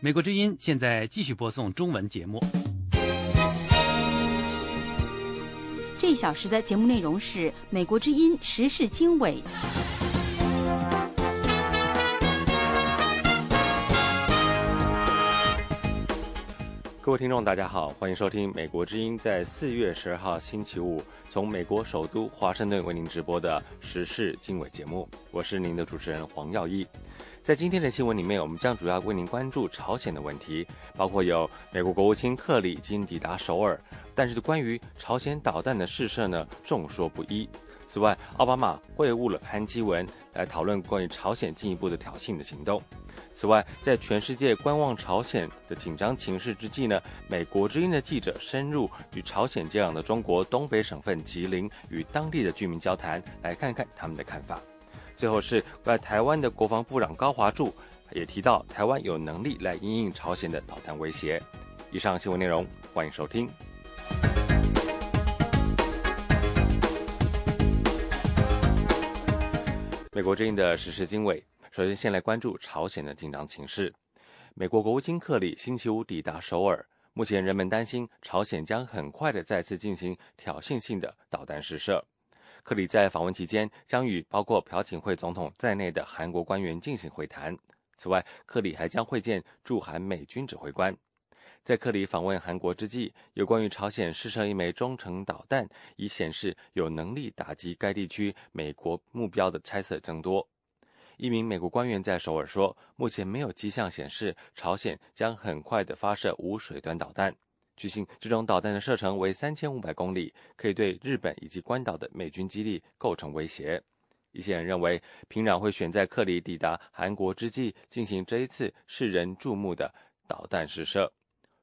美国之音现在继续播送中文节目。这一小时的节目内容是《美国之音时事经纬》。各位听众，大家好，欢迎收听《美国之音》在四月十二号星期五从美国首都华盛顿为您直播的时事经纬节目。我是您的主持人黄耀义。在今天的新闻里面，我们将主要为您关注朝鲜的问题，包括有美国国务卿克里已经抵达首尔，但是关于朝鲜导弹的试射呢，众说不一。此外，奥巴马会晤了潘基文，来讨论关于朝鲜进一步的挑衅的行动。此外，在全世界观望朝鲜的紧张情势之际呢，美国之音的记者深入与朝鲜接壤的中国东北省份吉林与当地的居民交谈，来看看他们的看法。最后是在台湾的国防部长高华柱也提到，台湾有能力来应应朝鲜的导弹威胁。以上新闻内容，欢迎收听。美国之音的时事经纬。首先，先来关注朝鲜的紧张情势。美国国务卿克里星期五抵达首尔，目前人们担心朝鲜将很快的再次进行挑衅性的导弹试射。克里在访问期间将与包括朴槿惠总统在内的韩国官员进行会谈。此外，克里还将会见驻韩美军指挥官。在克里访问韩国之际，有关于朝鲜试射一枚中程导弹，以显示有能力打击该地区美国目标的猜测增多。一名美国官员在首尔说：“目前没有迹象显示朝鲜将很快的发射无水端导弹。据悉，这种导弹的射程为三千五百公里，可以对日本以及关岛的美军基地构成威胁。”一些人认为，平壤会选在克里抵达韩国之际进行这一次世人注目的导弹试射。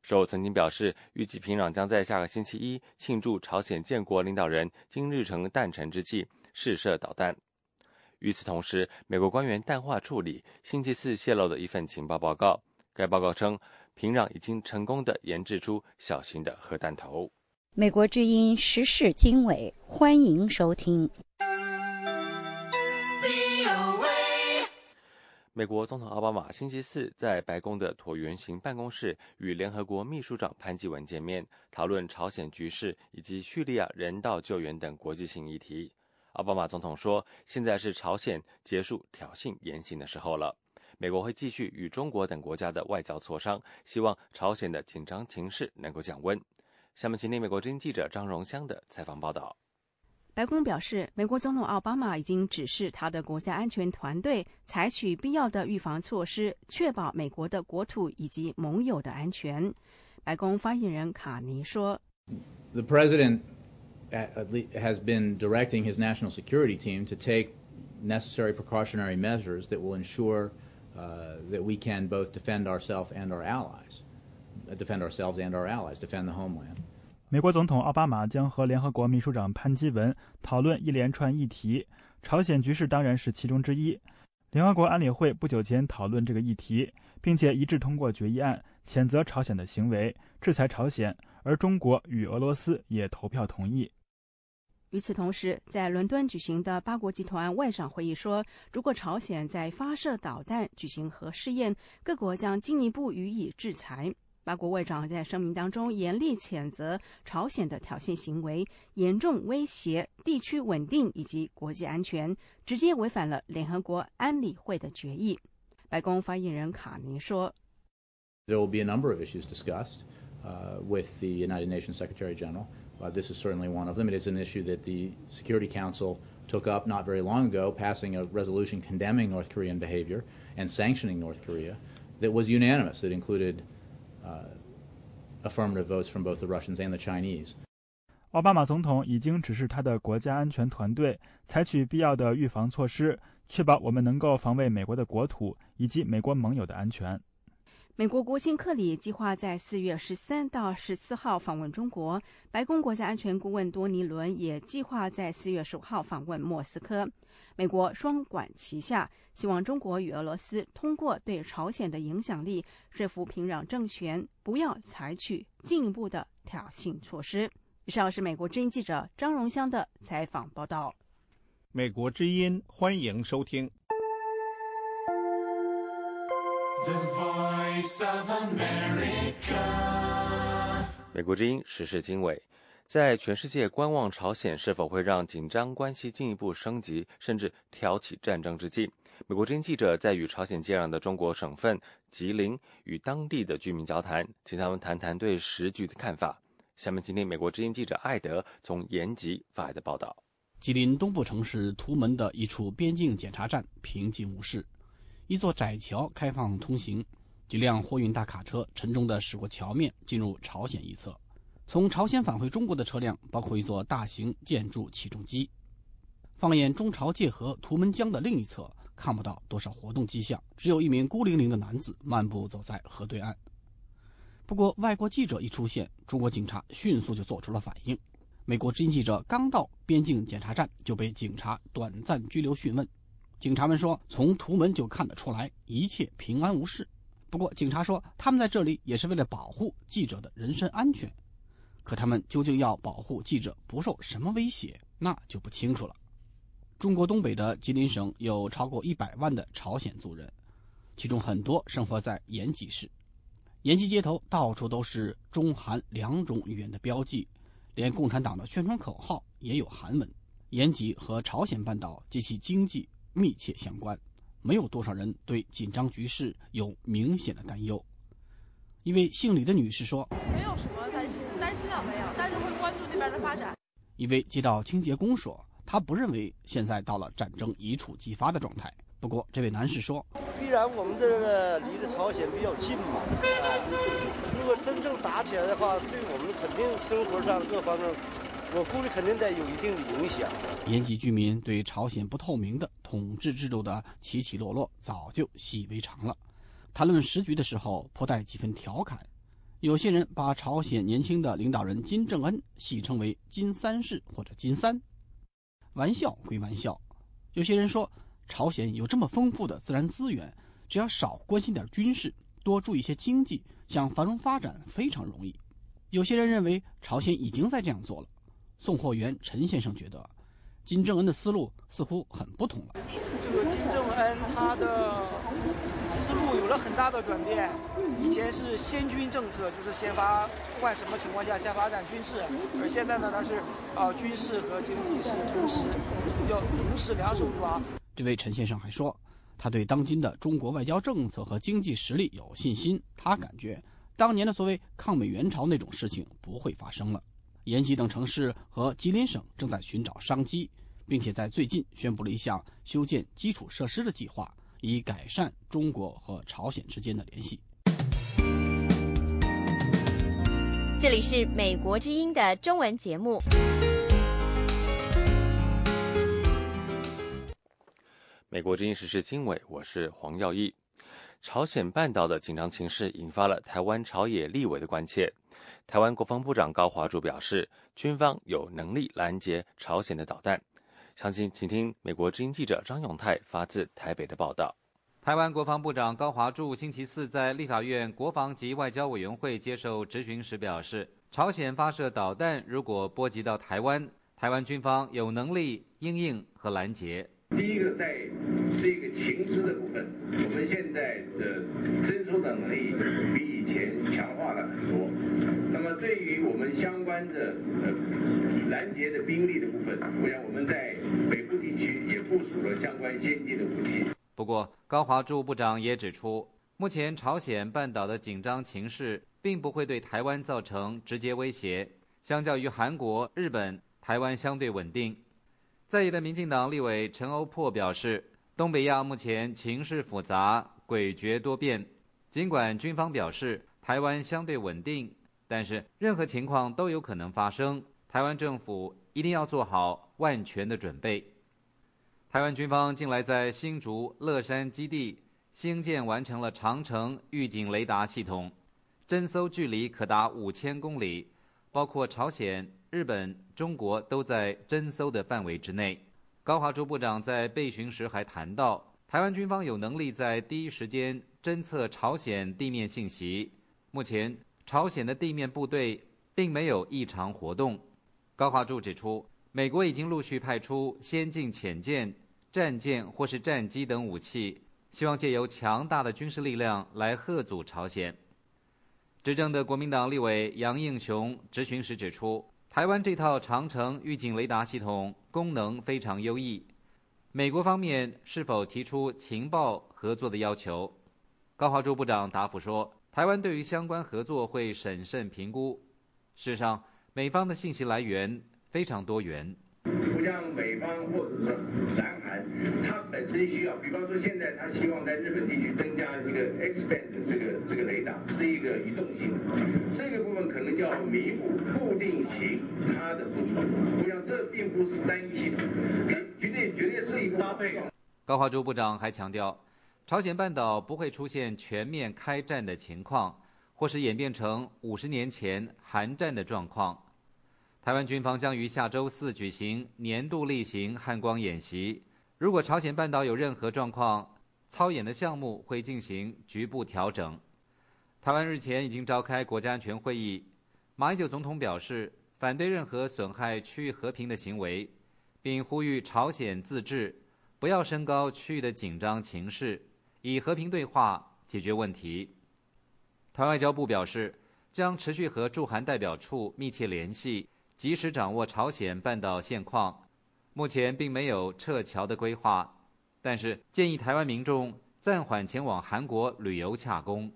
首尔曾经表示，预计平壤将在下个星期一庆祝朝鲜建国领导人金日成诞辰之际试射导弹。与此同时，美国官员淡化处理星期四泄露的一份情报报告。该报告称，平壤已经成功的研制出小型的核弹头。美国之音时事经纬，欢迎收听。美国总统奥巴马星期四在白宫的椭圆形办公室与联合国秘书长潘基文见面，讨论朝鲜局势以及叙利亚人道救援等国际性议题。奥巴马总统说：“现在是朝鲜结束挑衅言行的时候了。美国会继续与中国等国家的外交磋商，希望朝鲜的紧张情势能够降温。”下面，请听美国之音记者张荣香的采访报道。白宫表示，美国总统奥巴马已经指示他的国家安全团队采取必要的预防措施，确保美国的国土以及盟友的安全。白宫发言人卡尼说：“The president.” has been directing his national security team to take necessary precautionary measures that will ensure uh, that we can both defend ourselves and our allies, uh, defend ourselves and our allies, defend the homeland. 美国总统奥巴马将和联合国秘书长潘基文讨论一连串议题，朝鲜局势当然是其中之一。联合国安理会不久前讨论这个议题，并且一致通过决议案，谴责朝鲜的行为，制裁朝鲜，而中国与俄罗斯也投票同意。与此同时，在伦敦举行的八国集团外长会议说，如果朝鲜在发射导弹举行核试验，各国将进一步予以制裁。八国外长在声明当中严厉谴责朝鲜的挑衅行为，严重威胁地区稳定以及国际安全，直接违反了联合国安理会的决议。白宫发言人卡尼说：“There will be a number of issues discussed with the United Nations Secretary General.” Uh, this is certainly one of them. It is an issue that the Security Council took up not very long ago, passing a resolution condemning North Korean behavior and sanctioning North Korea that was unanimous, that included uh, affirmative votes from both the Russians and the Chinese. 奥巴马总统已经指示他的国家安全团队采取必要的预防措施，确保我们能够防卫美国的国土以及美国盟友的安全。 美国国庆克里计划在四月十三到十四号访问中国，白宫国家安全顾问多尼伦也计划在四月十五号访问莫斯科。美国双管齐下，希望中国与俄罗斯通过对朝鲜的影响力，说服平壤政权不要采取进一步的挑衅措施。以上是美国之音记者张荣香的采访报道。美国之音欢迎收听。The 美国之音时事经纬，在全世界观望朝鲜是否会让紧张关系进一步升级，甚至挑起战争之际，美国之音记者在与朝鲜接壤的中国省份吉林与当地的居民交谈，请他们谈谈对时局的看法。下面，请听美国之音记者艾德从延吉发来的报道：吉林东部城市图门的一处边境检查站平静无事，一座窄桥开放通行。几辆货运大卡车沉重地驶过桥面，进入朝鲜一侧。从朝鲜返回中国的车辆包括一座大型建筑起重机。放眼中朝界河图门江的另一侧，看不到多少活动迹象，只有一名孤零零的男子漫步走在河对岸。不过，外国记者一出现，中国警察迅速就做出了反应。美国知音记者刚到边境检查站，就被警察短暂拘留讯问。警察们说，从图门就看得出来，一切平安无事。不过，警察说他们在这里也是为了保护记者的人身安全。可他们究竟要保护记者不受什么威胁，那就不清楚了。中国东北的吉林省有超过一百万的朝鲜族人，其中很多生活在延吉市。延吉街头到处都是中韩两种语言的标记，连共产党的宣传口号也有韩文。延吉和朝鲜半岛及其经济密切相关。没有多少人对紧张局势有明显的担忧。一位姓李的女士说：“没有什么担心，担心倒没有，但是会关注那边的发展。”一位街道清洁工说：“他不认为现在到了战争一触即发的状态。”不过，这位男士说：“必然我们这个离着朝鲜比较近嘛，啊，如果真正打起来的话，对我们肯定生活上各方面。”我估计肯定得有一定的影响。延吉居民对朝鲜不透明的统治制度的起起落落早就习以为常了。谈论时局的时候，颇带几分调侃。有些人把朝鲜年轻的领导人金正恩戏称为“金三世”或者“金三”。玩笑归玩笑，有些人说朝鲜有这么丰富的自然资源，只要少关心点军事，多注意些经济，想繁荣发展非常容易。有些人认为朝鲜已经在这样做了。送货员陈先生觉得，金正恩的思路似乎很不同了。这个金正恩他的思路有了很大的转变，以前是先军政策，就是先发，不管什么情况下先发展军事，而现在呢，他是啊军事和经济是同时要同时两手抓。这位陈先生还说，他对当今的中国外交政策和经济实力有信心，他感觉当年的所谓抗美援朝那种事情不会发生了。延吉等城市和吉林省正在寻找商机，并且在最近宣布了一项修建基础设施的计划，以改善中国和朝鲜之间的联系。这里是美国之音的中文节目。美国之音时事经纬，我是黄耀义。朝鲜半岛的紧张情势引发了台湾朝野立委的关切。台湾国防部长高华柱表示，军方有能力拦截朝鲜的导弹。详情，请听美国之音记者张永泰发自台北的报道。台湾国防部长高华柱星期四在立法院国防及外交委员会接受质询时表示，朝鲜发射导弹如果波及到台湾，台湾军方有能力应应和拦截。第一个，在这个情资的部分，我们现在的侦搜的能力前强化了很多。那么，对于我们相关的呃拦截的兵力的部分，我想我们在北部地区也部署了相关先进的武器。不过，高华柱部长也指出，目前朝鲜半岛的紧张情势并不会对台湾造成直接威胁。相较于韩国、日本，台湾相对稳定。在野的民进党立委陈欧珀表示，东北亚目前情势复杂、诡谲多变。尽管军方表示台湾相对稳定，但是任何情况都有可能发生。台湾政府一定要做好万全的准备。台湾军方近来在新竹乐山基地兴建完成了长城预警雷达系统，侦搜距离可达五千公里，包括朝鲜。日本、中国都在侦搜的范围之内。高华洲部长在备询时还谈到，台湾军方有能力在第一时间侦测朝鲜地面信息。目前，朝鲜的地面部队并没有异常活动。高华柱指出，美国已经陆续派出先进潜舰、战舰或是战机等武器，希望借由强大的军事力量来吓阻朝鲜。执政的国民党立委杨应雄质询时指出，台湾这套长城预警雷达系统功能非常优异。美国方面是否提出情报合作的要求？高华柱部长答复说，台湾对于相关合作会审慎评估。事实上，美方的信息来源非常多元。不像美方或者是，它本身需要，比方说现在它希望在日本地区增加一个 expand 这个这个雷达，是一个移动性，这个部分可能叫弥补固定型它的不足。我想这并不是单一系统，绝对绝对是一个搭配。高华洲部长还强调，朝鲜半岛不会出现全面开战的情况，或是演变成五十年前韩战的状况。台湾军方将于下周四举行年度例行汉光演习。如果朝鲜半岛有任何状况，操演的项目会进行局部调整。台湾日前已经召开国家安全会议，马英九总统表示反对任何损害区域和平的行为，并呼吁朝鲜自治，不要升高区域的紧张情势，以和平对话解决问题。台外交部表示，将持续和驻韩代表处密切联系。及时掌握朝鲜半岛现况，目前并没有撤侨的规划，但是建议台湾民众暂缓前往韩国旅游洽公。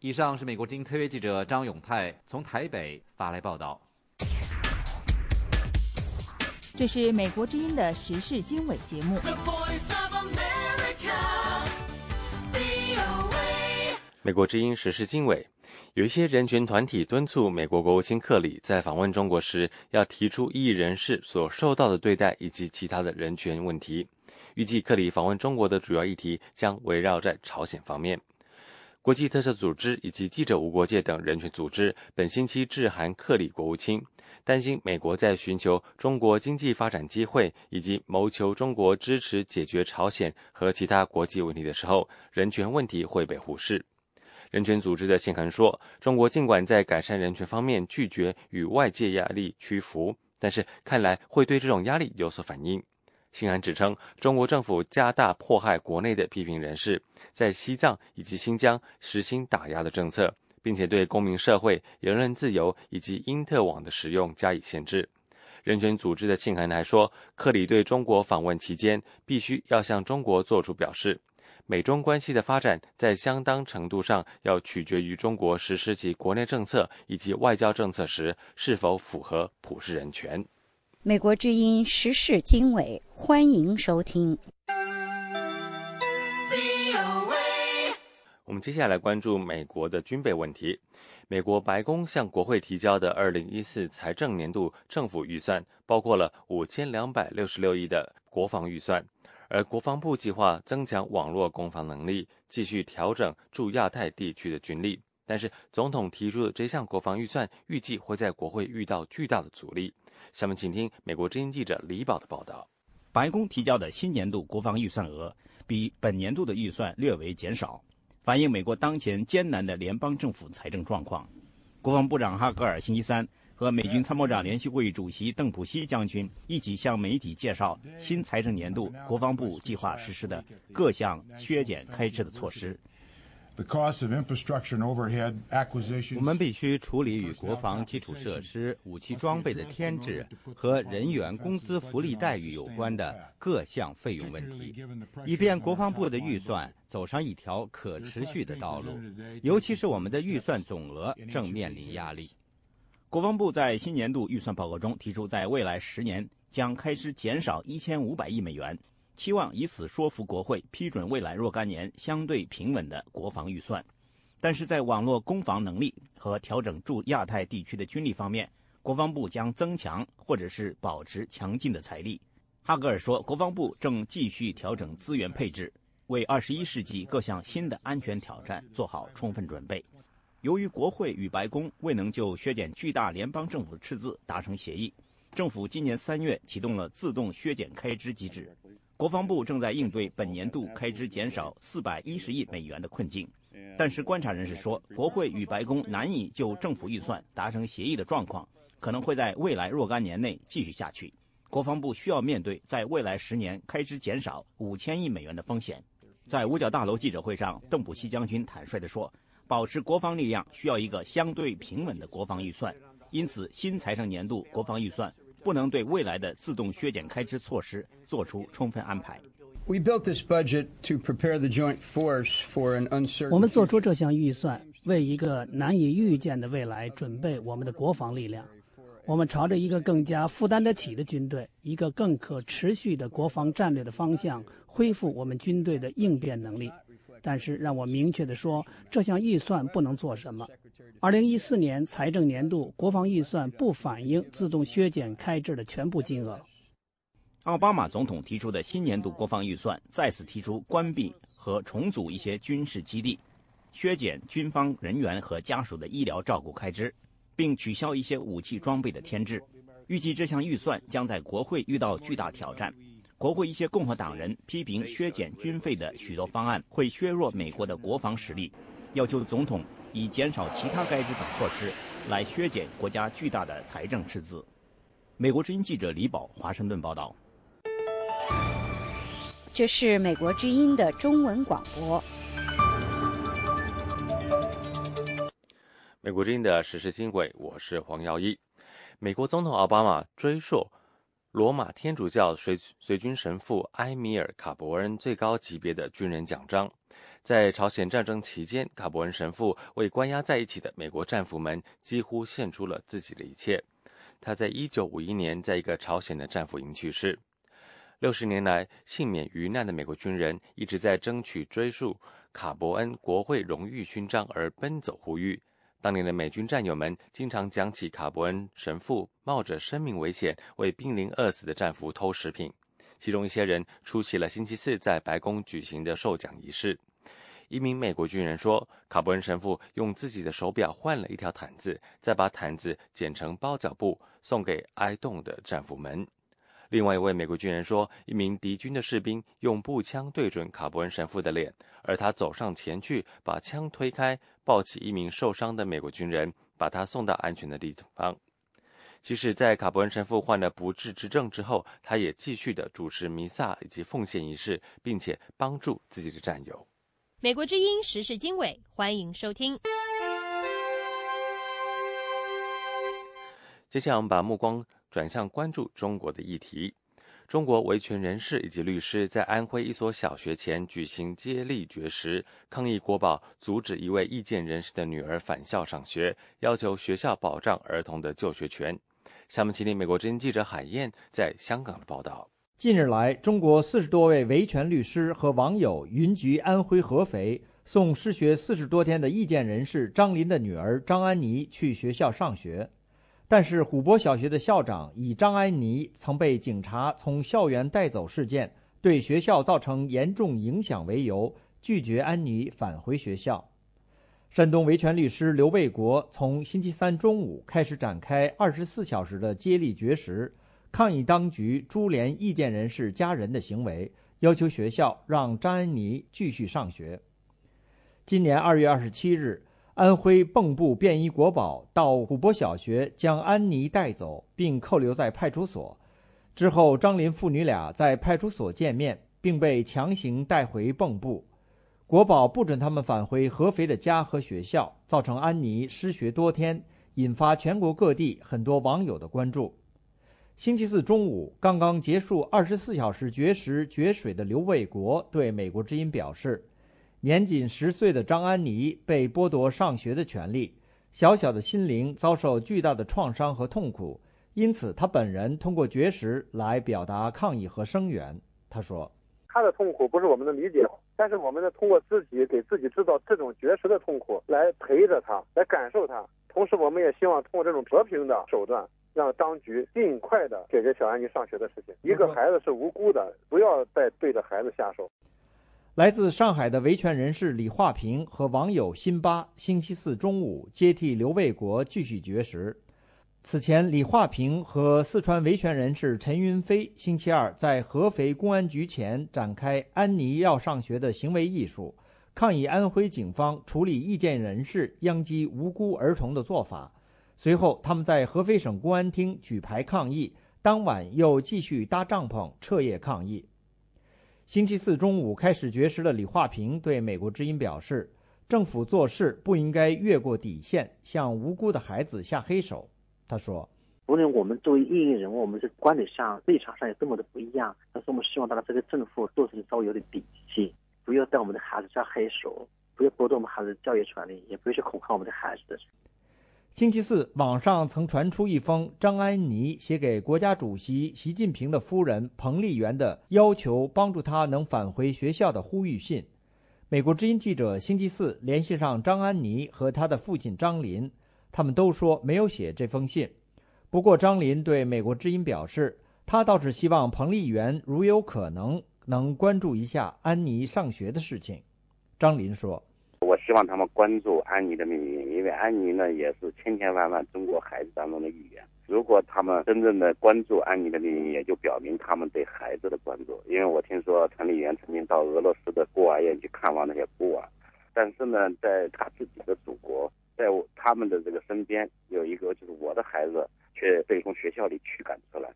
以上是美国之音特约记者张永泰从台北发来报道。这是美国之音的时事经纬节目。美国之音时事经纬。有一些人权团体敦促美国国务卿克里在访问中国时，要提出异议人士所受到的对待以及其他的人权问题。预计克里访问中国的主要议题将围绕在朝鲜方面。国际特赦组织以及记者无国界等人权组织本星期致函克里国务卿，担心美国在寻求中国经济发展机会以及谋求中国支持解决朝鲜和其他国际问题的时候，人权问题会被忽视。人权组织的信函说，中国尽管在改善人权方面拒绝与外界压力屈服，但是看来会对这种压力有所反应。信函指称，中国政府加大迫害国内的批评人士，在西藏以及新疆实行打压的政策，并且对公民社会、言论自由以及因特网的使用加以限制。人权组织的信函还说，克里对中国访问期间，必须要向中国做出表示。美中关系的发展在相当程度上要取决于中国实施其国内政策以及外交政策时是否符合普世人权。美国之音时事经纬，欢迎收听。我们接下来关注美国的军备问题。美国白宫向国会提交的二零一四财政年度政府预算包括了五千两百六十六亿的国防预算。而国防部计划增强网络攻防能力，继续调整驻亚太地区的军力。但是，总统提出的这项国防预算预计会在国会遇到巨大的阻力。下面请听美国之音记者李宝的报道。白宫提交的新年度国防预算额比本年度的预算略微减少，反映美国当前艰难的联邦政府财政状况。国防部长哈格尔星期三。和美军参谋长联席会议主席邓普西将军一起向媒体介绍新财政年度国防部计划实施的各项削减开支的措施。我们必须处理与国防基础设施、武器装备的添置和人员工资福利待遇有关的各项费用问题，以便国防部的预算走上一条可持续的道路。尤其是我们的预算总额正面临压力。国防部在新年度预算报告中提出，在未来十年将开支减少一千五百亿美元，期望以此说服国会批准未来若干年相对平稳的国防预算。但是在网络攻防能力和调整驻亚太地区的军力方面，国防部将增强或者是保持强劲的财力。哈格尔说，国防部正继续调整资源配置，为二十一世纪各项新的安全挑战做好充分准备。由于国会与白宫未能就削减巨大联邦政府赤字达成协议，政府今年三月启动了自动削减开支机制。国防部正在应对本年度开支减少四百一十亿美元的困境。但是，观察人士说，国会与白宫难以就政府预算达成协议的状况，可能会在未来若干年内继续下去。国防部需要面对在未来十年开支减少五千亿美元的风险。在五角大楼记者会上，邓普西将军坦率地说：“保持国防力量需要一个相对平稳的国防预算，因此新财政年度国防预算不能对未来的自动削减开支措施做出充分安排。”我们做出这项预算，为一个难以预见的未来准备我们的国防力量。我们朝着一个更加负担得起的军队、一个更可持续的国防战略的方向，恢复我们军队的应变能力。但是，让我明确地说，这项预算不能做什么。二零一四年财政年度国防预算不反映自动削减开支的全部金额。奥巴马总统提出的新年度国防预算再次提出关闭和重组一些军事基地，削减军方人员和家属的医疗照顾开支。并取消一些武器装备的添置，预计这项预算将在国会遇到巨大挑战。国会一些共和党人批评削减军费的许多方案会削弱美国的国防实力，要求总统以减少其他开支等措施来削减国家巨大的财政赤字。美国之音记者李宝华盛顿报道。这是美国之音的中文广播。美国之音的时事经纬，我是黄耀一。美国总统奥巴马追溯罗马天主教随随军神父埃米尔·卡伯恩最高级别的军人奖章。在朝鲜战争期间，卡伯恩神父为关押在一起的美国战俘们几乎献出了自己的一切。他在一九五一年在一个朝鲜的战俘营去世。六十年来，幸免于难的美国军人一直在争取追溯卡伯恩国会荣誉勋章而奔走呼吁。当年的美军战友们经常讲起卡伯恩神父冒着生命危险为濒临饿死的战俘偷食品，其中一些人出席了星期四在白宫举行的授奖仪式。一名美国军人说，卡伯恩神父用自己的手表换了一条毯子，再把毯子剪成包脚布送给挨冻的战俘们。另外一位美国军人说，一名敌军的士兵用步枪对准卡伯恩神父的脸，而他走上前去把枪推开。抱起一名受伤的美国军人，把他送到安全的地方。即使在卡伯恩神父患了不治之症之后，他也继续的主持弥撒以及奉献仪式，并且帮助自己的战友。美国之音时事经纬，欢迎收听。接下来，我们把目光转向关注中国的议题。中国维权人士以及律师在安徽一所小学前举行接力绝食，抗议国宝阻止一位意见人士的女儿返校上学，要求学校保障儿童的就学权。下面，请听美国之音记者海燕在香港的报道。近日来，中国四十多位维权律师和网友云集安徽合肥，送失学四十多天的意见人士张林的女儿张安妮去学校上学。但是，虎博小学的校长以张安妮曾被警察从校园带走事件对学校造成严重影响为由，拒绝安妮返回学校。山东维权律师刘卫国从星期三中午开始展开二十四小时的接力绝食，抗议当局株连意见人士家人的行为，要求学校让张安妮继续上学。今年二月二十七日。安徽蚌埠便衣国宝到古博小学将安妮带走，并扣留在派出所。之后，张林父女俩在派出所见面，并被强行带回蚌埠。国宝不准他们返回合肥的家和学校，造成安妮失学多天，引发全国各地很多网友的关注。星期四中午，刚刚结束二十四小时绝食绝水的刘卫国对美国之音表示。年仅十岁的张安妮被剥夺上学的权利，小小的心灵遭受巨大的创伤和痛苦，因此她本人通过绝食来表达抗议和声援。她说：“她的痛苦不是我们能理解，但是我们呢通过自己给自己制造这种绝食的痛苦来陪着他，来感受他。同时，我们也希望通过这种和平的手段，让当局尽快的解决小安妮上学的事情。一个孩子是无辜的，不要再对着孩子下手。”来自上海的维权人士李化平和网友辛巴星期四中午接替刘卫国继续绝食。此前，李化平和四川维权人士陈云飞星期二在合肥公安局前展开“安妮要上学”的行为艺术，抗议安徽警方处理意见人士殃及无辜儿童的做法。随后，他们在合肥省公安厅举牌抗议，当晚又继续搭帐篷彻夜抗议。星期四中午开始绝食的李化平对美国之音表示，政府做事不应该越过底线，向无辜的孩子下黑手。他说：“无论我们作为异议人，我们在观点上、立场上有这么的不一样，但是我们希望大家这个政府做事稍微有点底气，不要对我们的孩子下黑手，不要剥夺我们孩子的教育权利，也不要去恐吓我们的孩子。”星期四，网上曾传出一封张安妮写给国家主席习近平的夫人彭丽媛的要求帮助他能返回学校的呼吁信。美国之音记者星期四联系上张安妮和她的父亲张林，他们都说没有写这封信。不过，张林对美国之音表示，他倒是希望彭丽媛如有可能能关注一下安妮上学的事情。张林说。我希望他们关注安妮的命运，因为安妮呢也是千千万万中国孩子当中的一员。如果他们真正的关注安妮的命运，也就表明他们对孩子的关注。因为我听说陈丽媛曾经到俄罗斯的孤儿院去看望那些孤儿，但是呢，在他自己的祖国，在他们的这个身边有一个就是我的孩子，却被从学校里驱赶出来。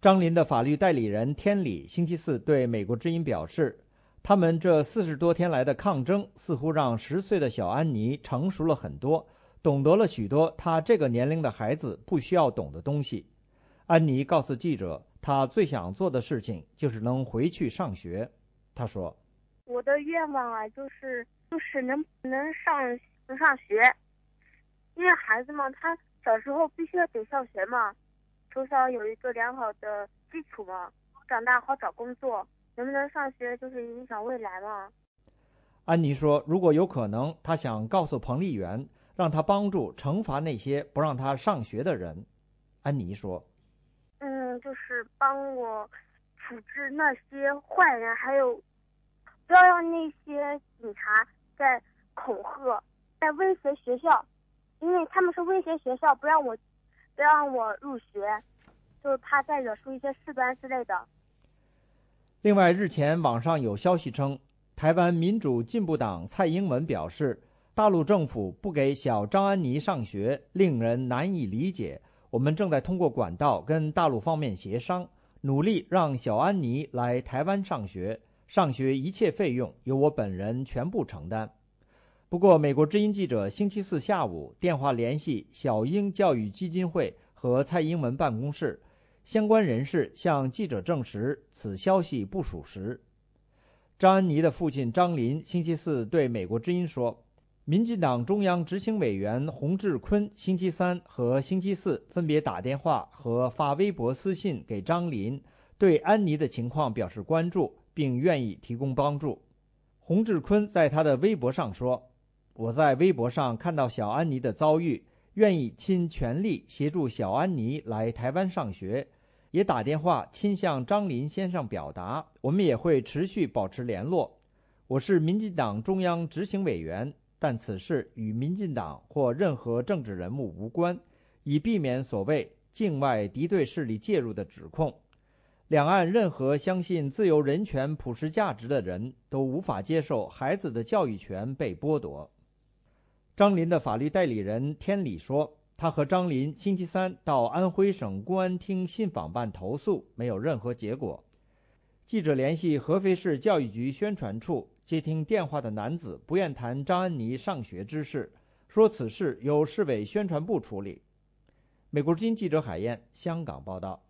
张林的法律代理人天理星期四对美国之音表示。他们这四十多天来的抗争，似乎让十岁的小安妮成熟了很多，懂得了许多她这个年龄的孩子不需要懂的东西。安妮告诉记者，她最想做的事情就是能回去上学。她说：“我的愿望啊，就是就是能能上能上学，因为孩子嘛，他小时候必须要得上学嘛，从小有一个良好的基础嘛，长大好找工作。”能不能上学就是影响未来嘛？安妮说：“如果有可能，她想告诉彭丽媛，让她帮助惩罚那些不让她上学的人。”安妮说：“嗯，就是帮我处置那些坏人，还有不要让那些警察在恐吓、在威胁学校，因为他们是威胁学校，不让我不让我入学，就是怕再惹出一些事端之类的。”另外，日前网上有消息称，台湾民主进步党蔡英文表示，大陆政府不给小张安妮上学，令人难以理解。我们正在通过管道跟大陆方面协商，努力让小安妮来台湾上学，上学一切费用由我本人全部承担。不过，美国之音记者星期四下午电话联系小英教育基金会和蔡英文办公室。相关人士向记者证实，此消息不属实。张安妮的父亲张林星期四对美国之音说：“民进党中央执行委员洪志坤星期三和星期四分别打电话和发微博私信给张林，对安妮的情况表示关注，并愿意提供帮助。”洪志坤在他的微博上说：“我在微博上看到小安妮的遭遇。”愿意倾全力协助小安妮来台湾上学，也打电话亲向张林先生表达，我们也会持续保持联络。我是民进党中央执行委员，但此事与民进党或任何政治人物无关，以避免所谓境外敌对势力介入的指控。两岸任何相信自由、人权、普世价值的人都无法接受孩子的教育权被剥夺。张林的法律代理人天理说，他和张林星期三到安徽省公安厅信访办投诉，没有任何结果。记者联系合肥市教育局宣传处，接听电话的男子不愿谈张安妮上学之事，说此事由市委宣传部处理。美国之音记者海燕，香港报道。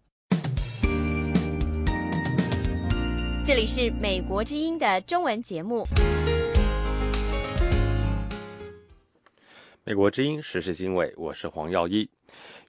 这里是美国之音的中文节目。美国之音时事经纬，我是黄耀一。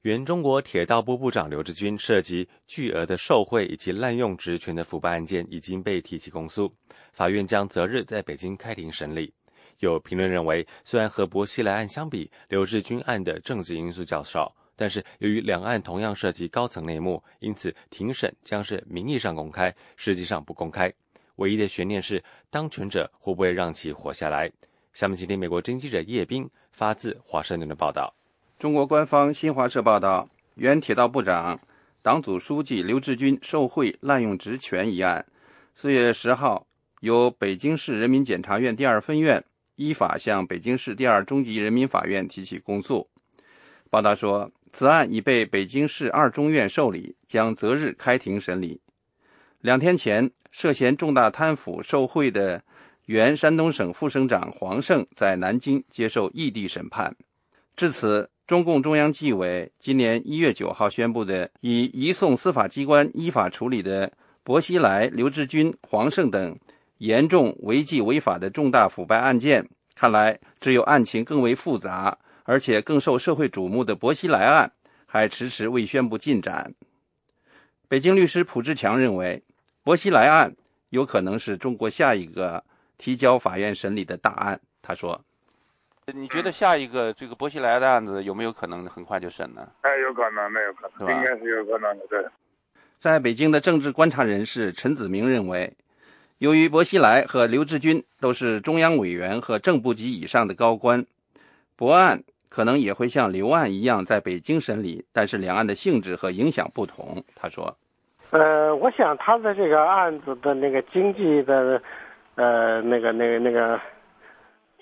原中国铁道部部长刘志军涉及巨额的受贿以及滥用职权的腐败案件已经被提起公诉，法院将择日在北京开庭审理。有评论认为，虽然和薄熙来案相比，刘志军案的政治因素较少，但是由于两案同样涉及高层内幕，因此庭审将是名义上公开，实际上不公开。唯一的悬念是，当权者会不会让其活下来？下面请听美国侦记者叶斌发自华盛顿的报道。中国官方新华社报道，原铁道部长、党组书记刘志军受贿滥用职权一案，四月十号由北京市人民检察院第二分院依法向北京市第二中级人民法院提起公诉。报道说，此案已被北京市二中院受理，将择日开庭审理。两天前，涉嫌重大贪腐受贿的原山东省副省长黄胜在南京接受异地审判。至此，中共中央纪委今年一月九号宣布的已移送司法机关依法处理的薄熙来、刘志军、黄胜等严重违纪违法的重大腐败案件，看来只有案情更为复杂，而且更受社会瞩目的薄熙来案，还迟迟未宣布进展。北京律师蒲志强认为。薄熙来案有可能是中国下一个提交法院审理的大案。他说：“你觉得下一个这个薄熙来的案子有没有可能很快就审呢？”“哎，有可能，那有可能，应该是有可能的。”对。在北京的政治观察人士陈子明认为，由于薄熙来和刘志军都是中央委员和正部级以上的高官，薄案可能也会像刘案一样在北京审理，但是两案的性质和影响不同。他说。呃，我想他的这个案子的那个经济的，呃，那个、那个、那个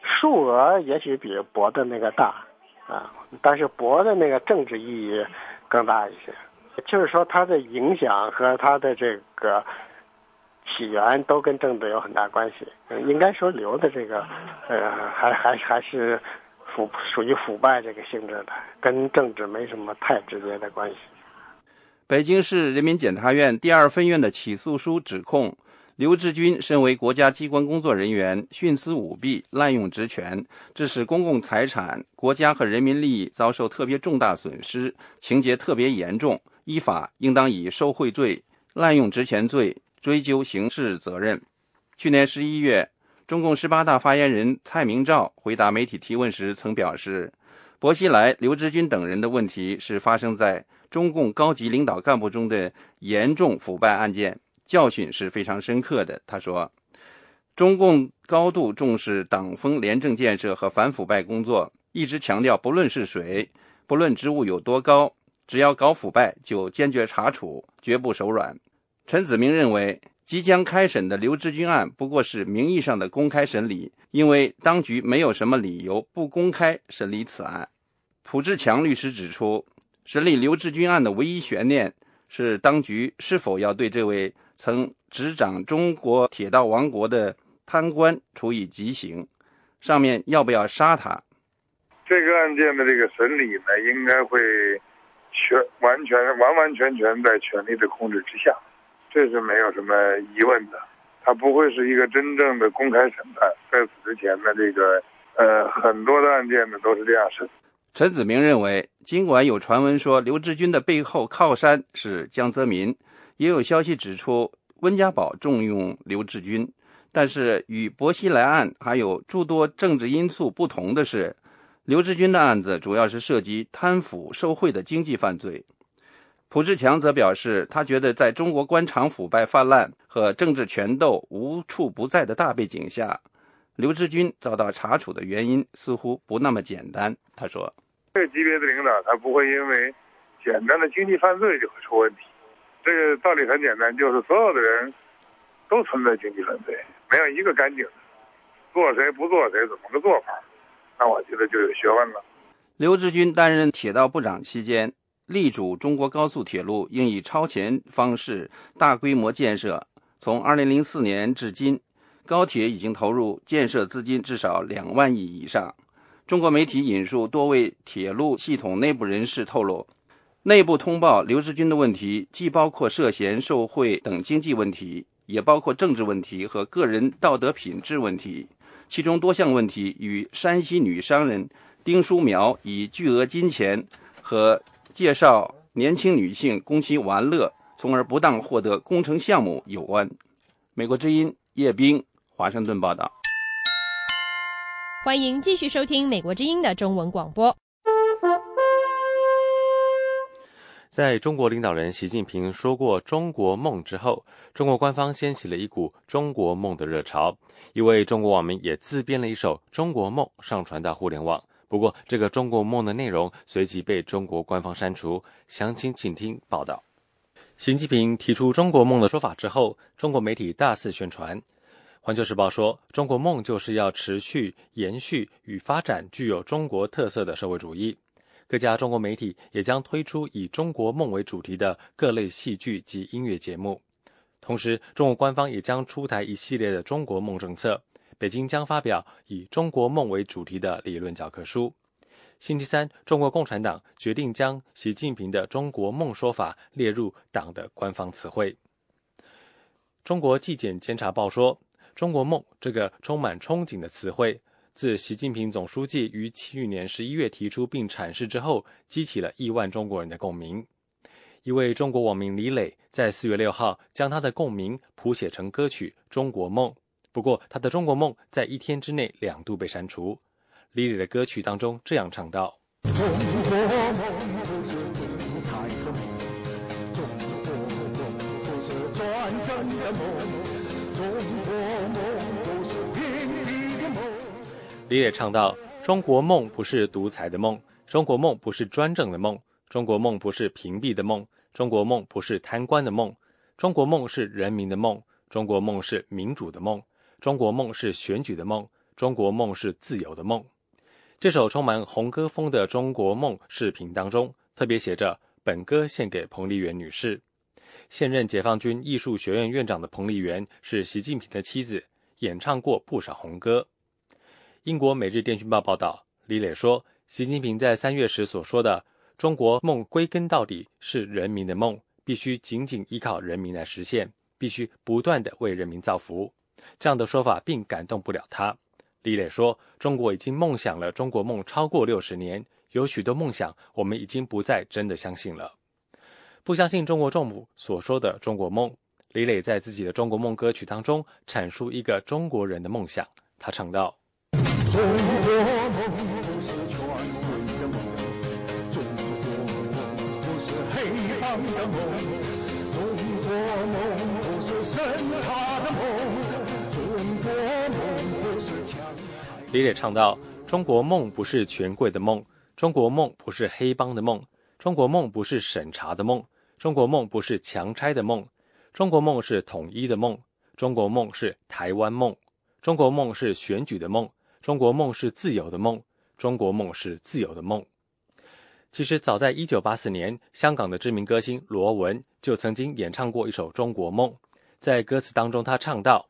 数额也许比博的那个大啊，但是博的那个政治意义更大一些。就是说，它的影响和它的这个起源都跟政治有很大关系。应该说，刘的这个，呃，还还还是腐属于腐败这个性质的，跟政治没什么太直接的关系。北京市人民检察院第二分院的起诉书指控，刘志军身为国家机关工作人员，徇私舞弊、滥用职权，致使公共财产、国家和人民利益遭受特别重大损失，情节特别严重，依法应当以受贿罪、滥用职权罪追究刑事责任。去年十一月，中共十八大发言人蔡明照回答媒体提问时曾表示，薄熙来、刘志军等人的问题是发生在。中共高级领导干部中的严重腐败案件，教训是非常深刻的。他说：“中共高度重视党风廉政建设和反腐败工作，一直强调，不论是谁，不论职务有多高，只要搞腐败，就坚决查处，绝不手软。”陈子明认为，即将开审的刘志军案不过是名义上的公开审理，因为当局没有什么理由不公开审理此案。蒲志强律师指出。审理刘志军案的唯一悬念是，当局是否要对这位曾执掌中国铁道王国的贪官处以极刑？上面要不要杀他？这个案件的这个审理呢，应该会全完全完完全全在权力的控制之下，这是没有什么疑问的。它不会是一个真正的公开审判。在此之前呢，这个呃很多的案件呢都是这样审。陈子明认为，尽管有传闻说刘志军的背后靠山是江泽民，也有消息指出温家宝重用刘志军，但是与薄熙来案还有诸多政治因素不同的是，刘志军的案子主要是涉及贪腐受贿的经济犯罪。蒲志强则表示，他觉得在中国官场腐败泛滥和政治权斗无处不在的大背景下。刘志军遭到查处的原因似乎不那么简单。他说：“这级别的领导，他不会因为简单的经济犯罪就会出问题。这个道理很简单，就是所有的人都存在经济犯罪，没有一个干净的。做谁不做谁，怎么个做法？那我觉得就有学问了。”刘志军担任铁道部长期间，力主中国高速铁路应以超前方式大规模建设。从2004年至今。高铁已经投入建设资金至少两万亿以上。中国媒体引述多位铁路系统内部人士透露，内部通报刘志军的问题既包括涉嫌受贿等经济问题，也包括政治问题和个人道德品质问题。其中多项问题与山西女商人丁淑苗以巨额金钱和介绍年轻女性供其玩乐，从而不当获得工程项目有关。美国之音叶冰。华盛顿报道。欢迎继续收听美国之音的中文广播。在中国领导人习近平说过“中国梦”之后，中国官方掀起了一股“中国梦”的热潮。一位中国网民也自编了一首《中国梦》，上传到互联网。不过，这个“中国梦”的内容随即被中国官方删除。详情请听报道。习近平提出“中国梦”的说法之后，中国媒体大肆宣传。环球时报说，中国梦就是要持续延续与发展具有中国特色的社会主义。各家中国媒体也将推出以中国梦为主题的各类戏剧及音乐节目。同时，中国官方也将出台一系列的中国梦政策。北京将发表以中国梦为主题的理论教科书。星期三，中国共产党决定将习近平的中国梦说法列入党的官方词汇。中国纪检监察报说，中国梦这个充满憧憬的词汇，自习近平总书记于去年十一月提出并阐释之后，激起了亿万中国人的共鸣。一位中国网民李磊在四月六号将他的共鸣谱写成歌曲《中国梦》，不过他的《中国梦》在一天之内两度被删除。李磊的歌曲当中这样唱道：“中国梦不是，中国梦不是专政的梦，中李磊唱到：“中国梦不是独裁的梦，中国梦不是专政的梦。”中国梦不是屏蔽的梦，中国梦不是贪官的梦，中国梦是人民的梦，中国梦是民主的梦，中国梦是选举的梦，中国梦是自由的梦。这首充满红歌风的《中国梦》视频当中，特别写着“本歌献给彭丽媛女士”。现任解放军艺术学院院长的彭丽媛是习近平的妻子，演唱过不少红歌。英国《每日电讯报》报道，李磊说，习近平在三月时所说的。中国梦归根到底是人民的梦，必须紧紧依靠人民来实现，必须不断的为人民造福。这样的说法并感动不了他。李磊说：“中国已经梦想了中国梦超过六十年，有许多梦想我们已经不再真的相信了，不相信中国政府所说的中国梦。”李磊在自己的中国梦歌曲当中阐述一个中国人的梦想，他唱道：“中国梦不是全国的梦。”中国梦不是黑帮的梦，中国梦不是审查的梦，中国梦不是强。李磊唱道：“中国梦不是权贵的梦，中国梦不是黑帮的梦，中国梦不是审查的梦，中国梦不是强拆的梦，中国梦是统一的梦，中国梦是台湾梦，中国梦是选举的梦，中国梦是自由的梦，中国梦是自由的梦。”其实，早在一九八四年，香港的知名歌星罗文就曾经演唱过一首《中国梦》。在歌词当中，他唱道：“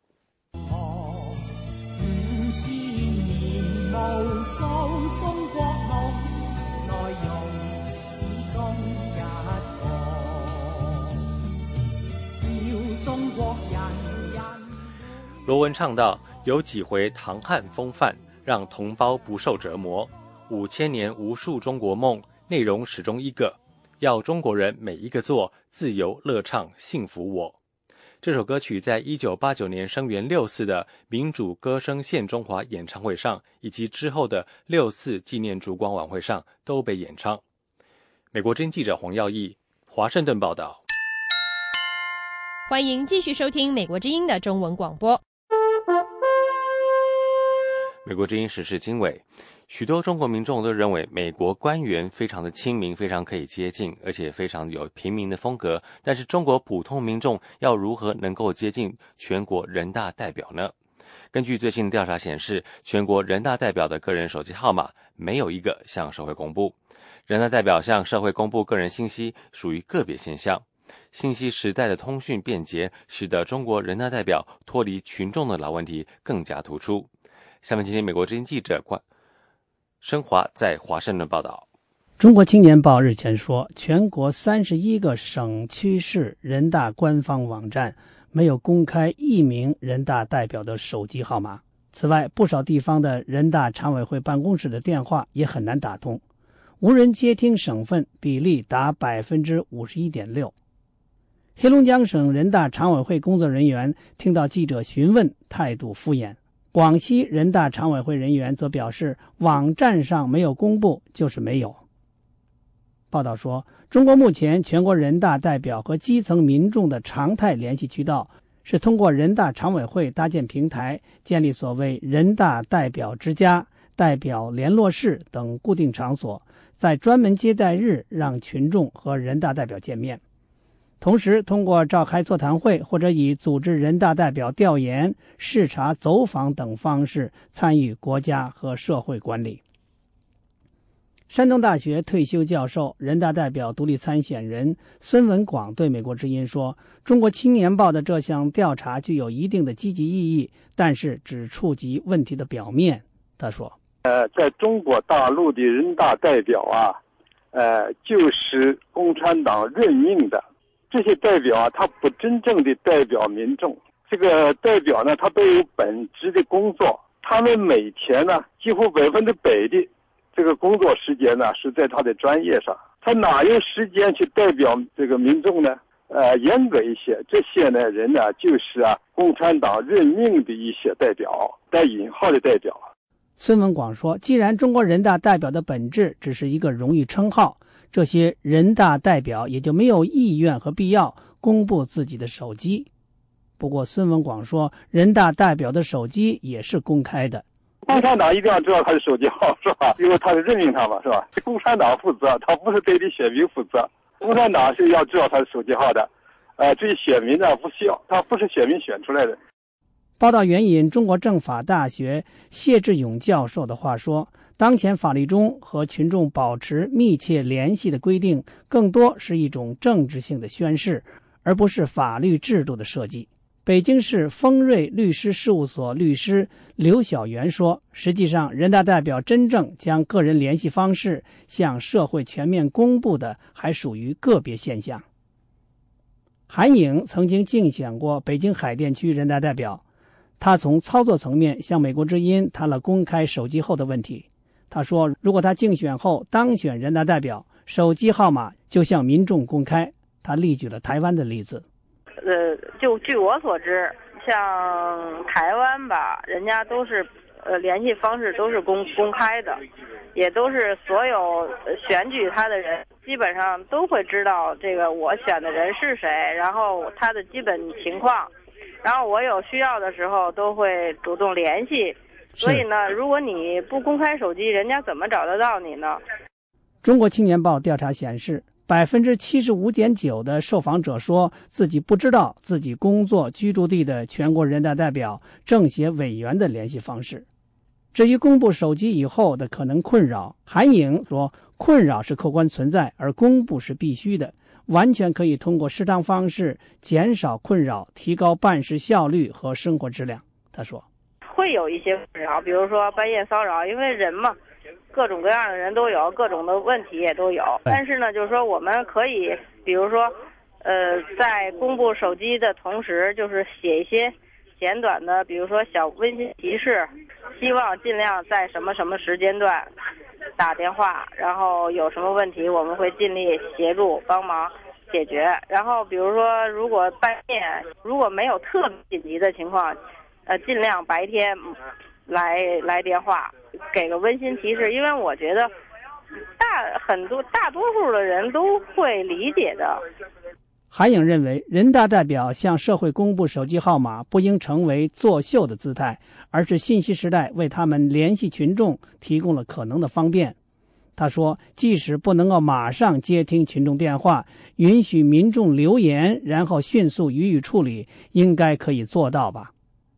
罗文唱道：“有几回唐汉风范，让同胞不受折磨。五千年无数中国梦。”内容始终一个，要中国人每一个做自由乐唱幸福我。这首歌曲在一九八九年声援六四的民主歌声献中华演唱会上，以及之后的六四纪念烛光晚会上都被演唱。美国真记者黄耀义，华盛顿报道。欢迎继续收听美国之音的中文广播。美国之音时事经纬。许多中国民众都认为美国官员非常的亲民，非常可以接近，而且非常有平民的风格。但是中国普通民众要如何能够接近全国人大代表呢？根据最新的调查显示，全国人大代表的个人手机号码没有一个向社会公布。人大代表向社会公布个人信息属于个别现象。信息时代的通讯便捷，使得中国人大代表脱离群众的老问题更加突出。下面，请听美国之音记者关。升华在华盛顿报道。中国青年报日前说，全国三十一个省区市人大官方网站没有公开一名人大代表的手机号码。此外，不少地方的人大常委会办公室的电话也很难打通，无人接听省份比例达百分之五十一点六。黑龙江省人大常委会工作人员听到记者询问，态度敷衍。广西人大常委会人员则表示，网站上没有公布就是没有。报道说，中国目前全国人大代表和基层民众的常态联系渠道是通过人大常委会搭建平台，建立所谓人大代表之家、代表联络室等固定场所，在专门接待日让群众和人大代表见面。同时，通过召开座谈会或者以组织人大代表调研、视察、走访等方式参与国家和社会管理。山东大学退休教授、人大代表独立参选人孙文广对美国之音说：“中国青年报的这项调查具有一定的积极意义，但是只触及问题的表面。”他说：“呃，在中国大陆的人大代表啊，呃，就是共产党任命的。这些代表啊，他不真正的代表民众。这个代表呢，他都有本职的工作，他们每天呢，几乎百分之百的。”这个工作时间呢是在他的专业上，他哪有时间去代表这个民众呢？呃，严格一些，这些呢人呢就是啊，共产党任命的一些代表，带引号的代表。孙文广说：“既然中国人大代表的本质只是一个荣誉称号，这些人大代表也就没有意愿和必要公布自己的手机。不过，孙文广说，人大代表的手机也是公开的。”共产党一定要知道他的手机号是吧？因为他是任命他嘛，是吧？共产党负责，他不是对你选民负责。共产党是要知道他的手机号的，呃，至于选民呢，不需要，他不是选民选出来的。报道援引中国政法大学谢志勇教授的话说：“当前法律中和群众保持密切联系的规定，更多是一种政治性的宣誓，而不是法律制度的设计。”北京市丰瑞律师事务所律师刘晓元说：“实际上，人大代表真正将个人联系方式向社会全面公布的，还属于个别现象。”韩颖曾经竞选过北京海淀区人大代表，他从操作层面向美国之音谈了公开手机后的问题。他说：“如果他竞选后当选人大代表，手机号码就向民众公开。”他例举了台湾的例子。呃，就据我所知，像台湾吧，人家都是，呃，联系方式都是公公开的，也都是所有选举他的人基本上都会知道这个我选的人是谁，然后他的基本情况，然后我有需要的时候都会主动联系。所以呢，如果你不公开手机，人家怎么找得到你呢？中国青年报调查显示。百分之七十五点九的受访者说自己不知道自己工作居住地的全国人大代表、政协委员的联系方式。至于公布手机以后的可能困扰，韩颖说：“困扰是客观存在，而公布是必须的，完全可以通过适当方式减少困扰，提高办事效率和生活质量。”他说：“会有一些困扰，比如说半夜骚扰，因为人嘛。”各种各样的人都有，各种的问题也都有。但是呢，就是说我们可以，比如说，呃，在公布手机的同时，就是写一些简短的，比如说小温馨提示，希望尽量在什么什么时间段打电话，然后有什么问题我们会尽力协助帮忙解决。然后比如说，如果半夜如果没有特别紧急的情况，呃，尽量白天来来电话。给个温馨提示，因为我觉得大很多大多数的人都会理解的。韩颖认为，人大代表向社会公布手机号码不应成为作秀的姿态，而是信息时代为他们联系群众提供了可能的方便。他说，即使不能够马上接听群众电话，允许民众留言，然后迅速予以处理，应该可以做到吧？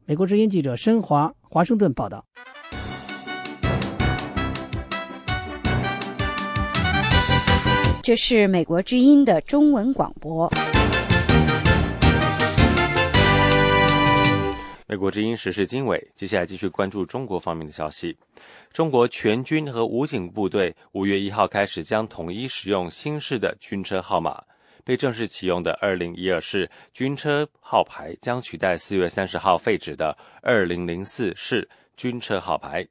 美国之音记者申华，华盛顿报道。这是美国之音的中文广播。美国之音时事经纬，接下来继续关注中国方面的消息。中国全军和武警部队五月一号开始将统一使用新式的军车号码，被正式启用的二零一二式军车号牌将取代四月三十号废止的二零零四式军车号牌。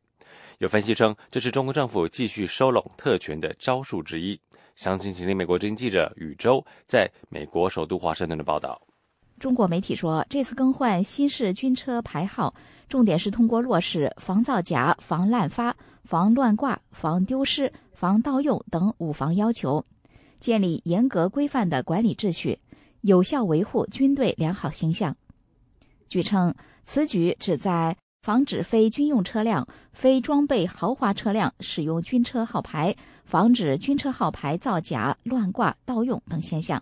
有分析称，这是中国政府继续收拢特权的招数之一。详情，请听美国之音记者宇宙在美国首都华盛顿的报道。中国媒体说，这次更换新式军车牌号，重点是通过落实防造假、防滥发、防乱挂、防丢失、防盗用等五防要求，建立严格规范的管理秩序，有效维护军队良好形象。据称，此举旨在。防止非军用车辆、非装备豪华车辆使用军车号牌，防止军车号牌造假、乱挂、盗用等现象。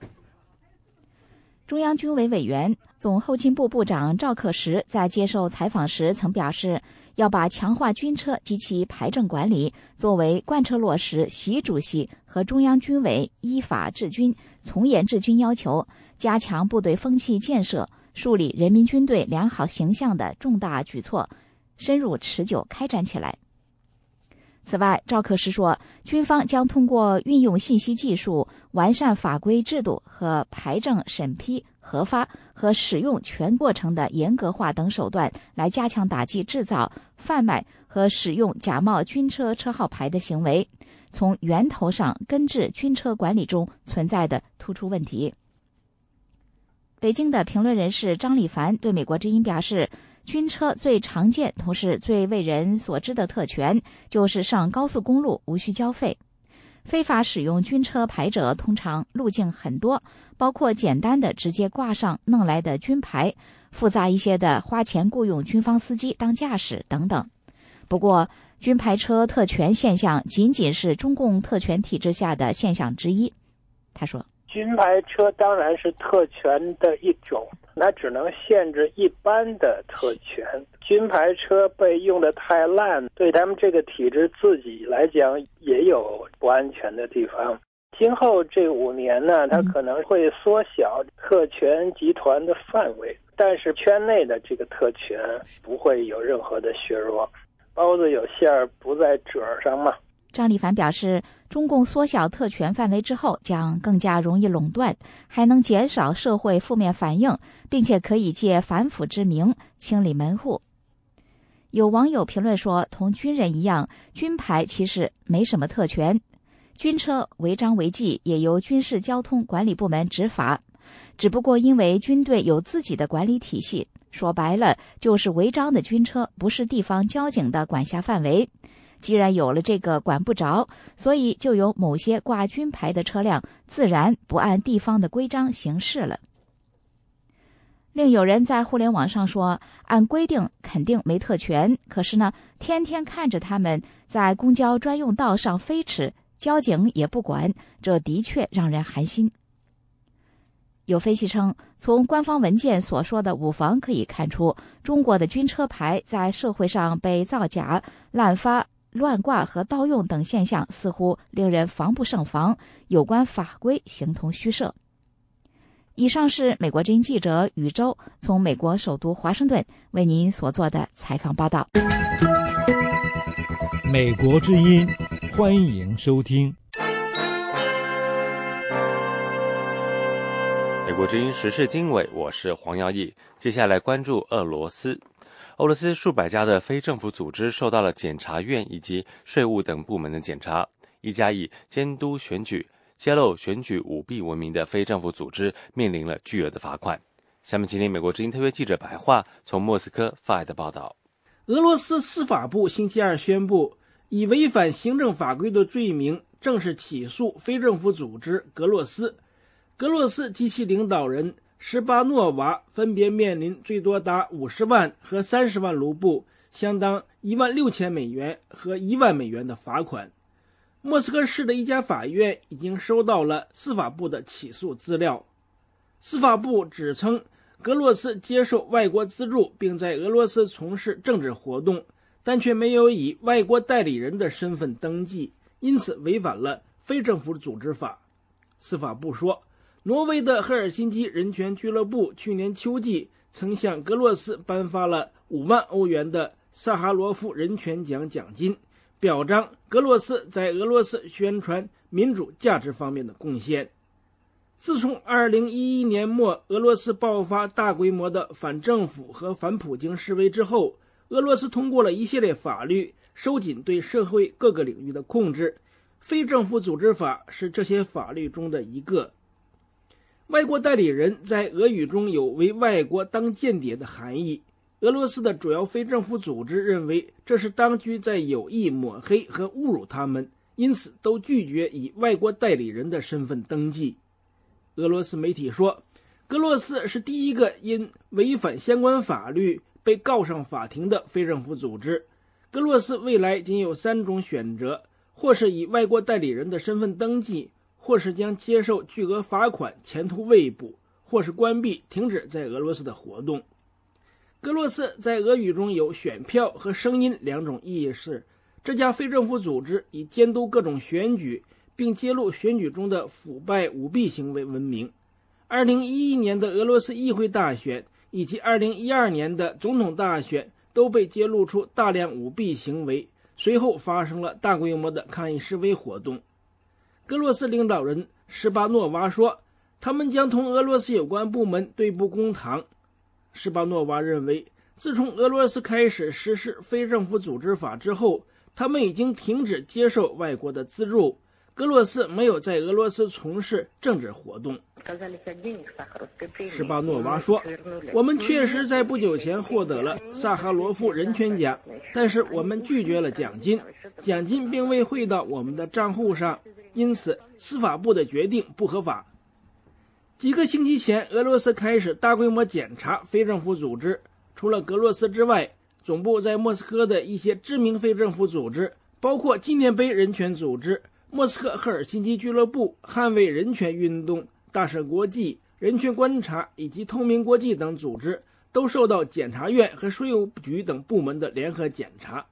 中央军委委员、总后勤部部长赵克时在接受采访时曾表示，要把强化军车及其排政管理作为贯彻落实习主席和中央军委依法治军、从严治军要求，加强部队风气建设、树立人民军队良好形象的重大举措，深入持久开展起来。此外，赵克石说，军方将通过运用信息技术、完善法规制度和牌证审批、核发和使用全过程的严格化等手段，来加强打击制造、贩卖和使用假冒军车车号牌的行为，从源头上根治军车管理中存在的突出问题。北京的评论人士张立凡对美国之音表示。军车最常见，同时最为人所知的特权，就是上高速公路无需交费。非法使用军车牌者通常路径很多，包括简单的直接挂上弄来的军牌，复杂一些的花钱雇佣军方司机当驾驶等等。不过，军牌车特权现象仅仅是中共特权体制下的现象之一。他说。军牌车当然是特权的一种，那只能限制一般的特权。军牌车被用的太烂，对他们这个体制自己来讲也有不安全的地方。今后这五年呢，它可能会缩小特权集团的范围，但是圈内的这个特权不会有任何的削弱。包子有馅儿，不在褶上嘛。张立凡表示，中共缩小特权范围之后，将更加容易垄断，还能减少社会负面反应，并且可以借反腐之名清理门户。有网友评论说：“同军人一样，军牌其实没什么特权，军车违章违纪也由军事交通管理部门执法，只不过因为军队有自己的管理体系，说白了就是违章的军车不是地方交警的管辖范围。”既然有了这个管不着，所以就有某些挂军牌的车辆自然不按地方的规章行事了。另有人在互联网上说，按规定肯定没特权，可是呢，天天看着他们在公交专用道上飞驰，交警也不管，这的确让人寒心。有分析称，从官方文件所说的五防可以看出，中国的军车牌在社会上被造假、滥发。乱挂和盗用等现象似乎令人防不胜防，有关法规形同虚设。以上是美国之音记者宇宙从美国首都华盛顿为您所做的采访报道。美国之音，欢迎收听。美国之音时事经纬，我是黄耀义。接下来关注俄罗斯。俄罗斯数百家的非政府组织受到了检察院以及税务等部门的检查。一家以监督选举、揭露选举舞弊闻名的非政府组织面临了巨额的罚款。下面，请听美国之音特约记者白桦从莫斯科发来的报道：俄罗斯司法部星期二宣布，以违反行政法规的罪名正式起诉非政府组织格洛斯。格洛斯及其领导人。施巴诺娃分别面临最多达五十万和三十万卢布（相当一万六千美元和一万美元）的罚款。莫斯科市的一家法院已经收到了司法部的起诉资料。司法部指称，格洛斯接受外国资助，并在俄罗斯从事政治活动，但却没有以外国代理人的身份登记，因此违反了非政府组织法。司法部说。挪威的赫尔辛基人权俱乐部去年秋季曾向格洛斯颁发了五万欧元的萨哈罗夫人权奖奖金，表彰格洛斯在俄罗斯宣传民主价值方面的贡献。自从2011年末俄罗斯爆发大规模的反政府和反普京示威之后，俄罗斯通过了一系列法律，收紧对社会各个领域的控制。非政府组织法是这些法律中的一个。外国代理人在俄语中有为外国当间谍的含义。俄罗斯的主要非政府组织认为这是当局在有意抹黑和侮辱他们，因此都拒绝以外国代理人的身份登记。俄罗斯媒体说，格洛斯是第一个因违反相关法律被告上法庭的非政府组织。格洛斯未来仅有三种选择：或是以外国代理人的身份登记。或是将接受巨额罚款，前途未卜；或是关闭、停止在俄罗斯的活动。格洛斯在俄语中有“选票”和“声音”两种意思。这家非政府组织以监督各种选举，并揭露选举中的腐败舞弊行为闻名。2011年的俄罗斯议会大选以及2012年的总统大选都被揭露出大量舞弊行为，随后发生了大规模的抗议示威活动。俄罗斯领导人施巴诺娃说。他们将同俄罗斯有关部门对簿公堂。施巴诺娃认为，自从俄罗斯开始实施非政府组织法之后，他们已经停止接受外国的资助。格罗斯没有在俄罗斯从事政治活动。施巴诺娃说：“我们确实在不久前获得了萨哈罗夫人权奖，但是我们拒绝了奖金，奖金并未汇到我们的账户上，因此司法部的决定不合法。”几个星期前，俄罗斯开始大规模检查非政府组织。除了格罗斯之外，总部在莫斯科的一些知名非政府组织，包括纪念碑人权组织、莫斯科赫尔辛基俱乐部、捍卫人权运动、大赦国际、人权观察以及透明国际等组织，都受到检察院和税务局等部门的联合检查。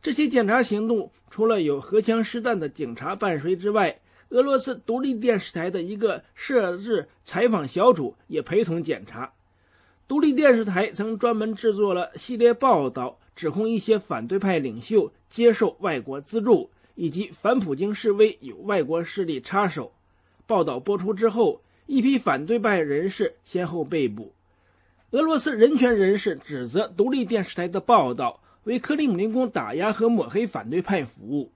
这些检查行动除了有荷枪实弹的警察伴随之外，俄罗斯独立电视台的一个摄制采访小组也陪同检查。独立电视台曾专门制作了系列报道，指控一些反对派领袖接受外国资助，以及反普京示威有外国势力插手。报道播出之后，一批反对派人士先后被捕。俄罗斯人权人士指责独立电视台的报道为克里姆林宫打压和抹黑反对派服务。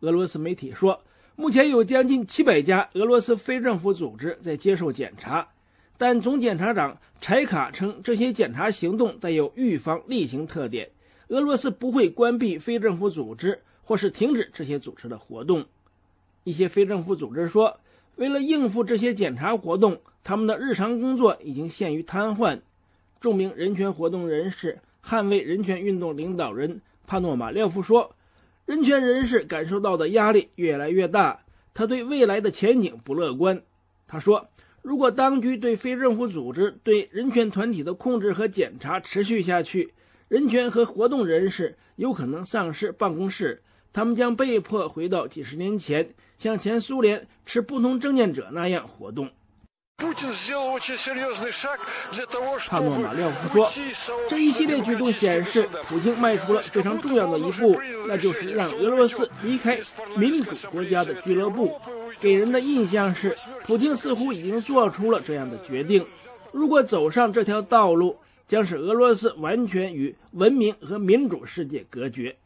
俄罗斯媒体说。目前有将近七百家俄罗斯非政府组织在接受检查，但总检察长柴卡称这些检查行动带有预防例行特点。俄罗斯不会关闭非政府组织或是停止这些组织的活动。一些非政府组织说，为了应付这些检查活动，他们的日常工作已经陷于瘫痪。著名人权活动人士、捍卫人权运动领导人帕诺马廖夫说。人权人士感受到的压力越来越大，他对未来的前景不乐观。他说：“如果当局对非政府组织、对人权团体的控制和检查持续下去，人权和活动人士有可能丧失办公室，他们将被迫回到几十年前，像前苏联持不同政见者那样活动。”帕诺马廖夫说：“这一系列举动显示，普京迈出了非常重要的一步，那就是让俄罗斯离开民主国家的俱乐部。给人的印象是，普京似乎已经做出了这样的决定。如果走上这条道路，将使俄罗斯完全与文明和民主世界隔绝。”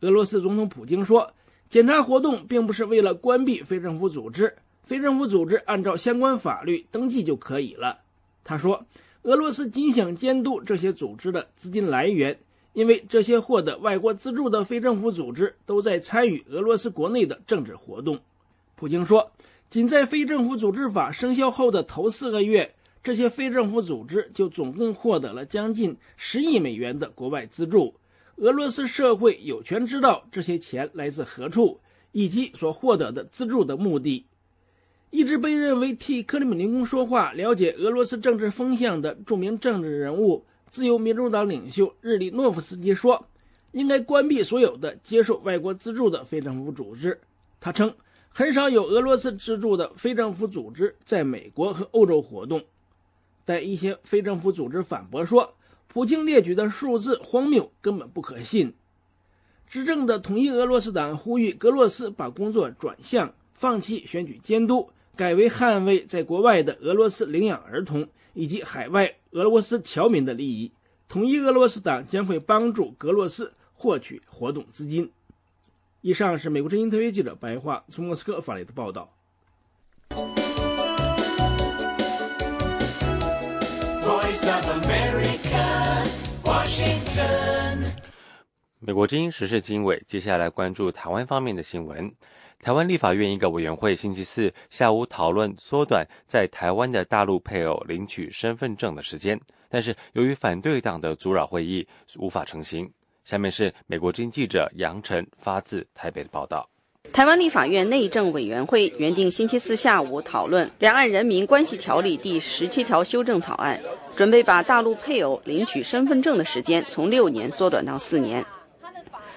俄罗斯总统普京说：“检查活动并不是为了关闭非政府组织。”非政府组织按照相关法律登记就可以了。他说：“俄罗斯仅想监督这些组织的资金来源，因为这些获得外国资助的非政府组织都在参与俄罗斯国内的政治活动。”普京说：“仅在非政府组织法生效后的头四个月，这些非政府组织就总共获得了将近十亿美元的国外资助。俄罗斯社会有权知道这些钱来自何处，以及所获得的资助的目的。”一直被认为替克里姆林宫说话、了解俄罗斯政治风向的著名政治人物、自由民主党领袖日利诺夫斯基说：“应该关闭所有的接受外国资助的非政府组织。”他称，很少有俄罗斯资助的非政府组织在美国和欧洲活动。但一些非政府组织反驳说，普京列举的数字荒谬，根本不可信。执政的统一俄罗斯党呼吁格罗斯把工作转向，放弃选举监督。改为捍卫在国外的俄罗斯领养儿童以及海外俄罗斯侨民的利益。统一俄罗斯党将会帮助格罗斯获取活动资金。以上是美国之音特约记者白桦从莫斯科发来的报道。美国之音时事经纬，接下来关注台湾方面的新闻。台湾立法院一个委员会星期四下午讨论缩短在台湾的大陆配偶领取身份证的时间，但是由于反对党的阻扰会议无法成行。下面是美国之音记者杨晨发自台北的报道。台湾立法院内政委员会原定星期四下午讨论《两岸人民关系条例》第十七条修正草案，准备把大陆配偶领取身份证的时间从六年缩短到四年。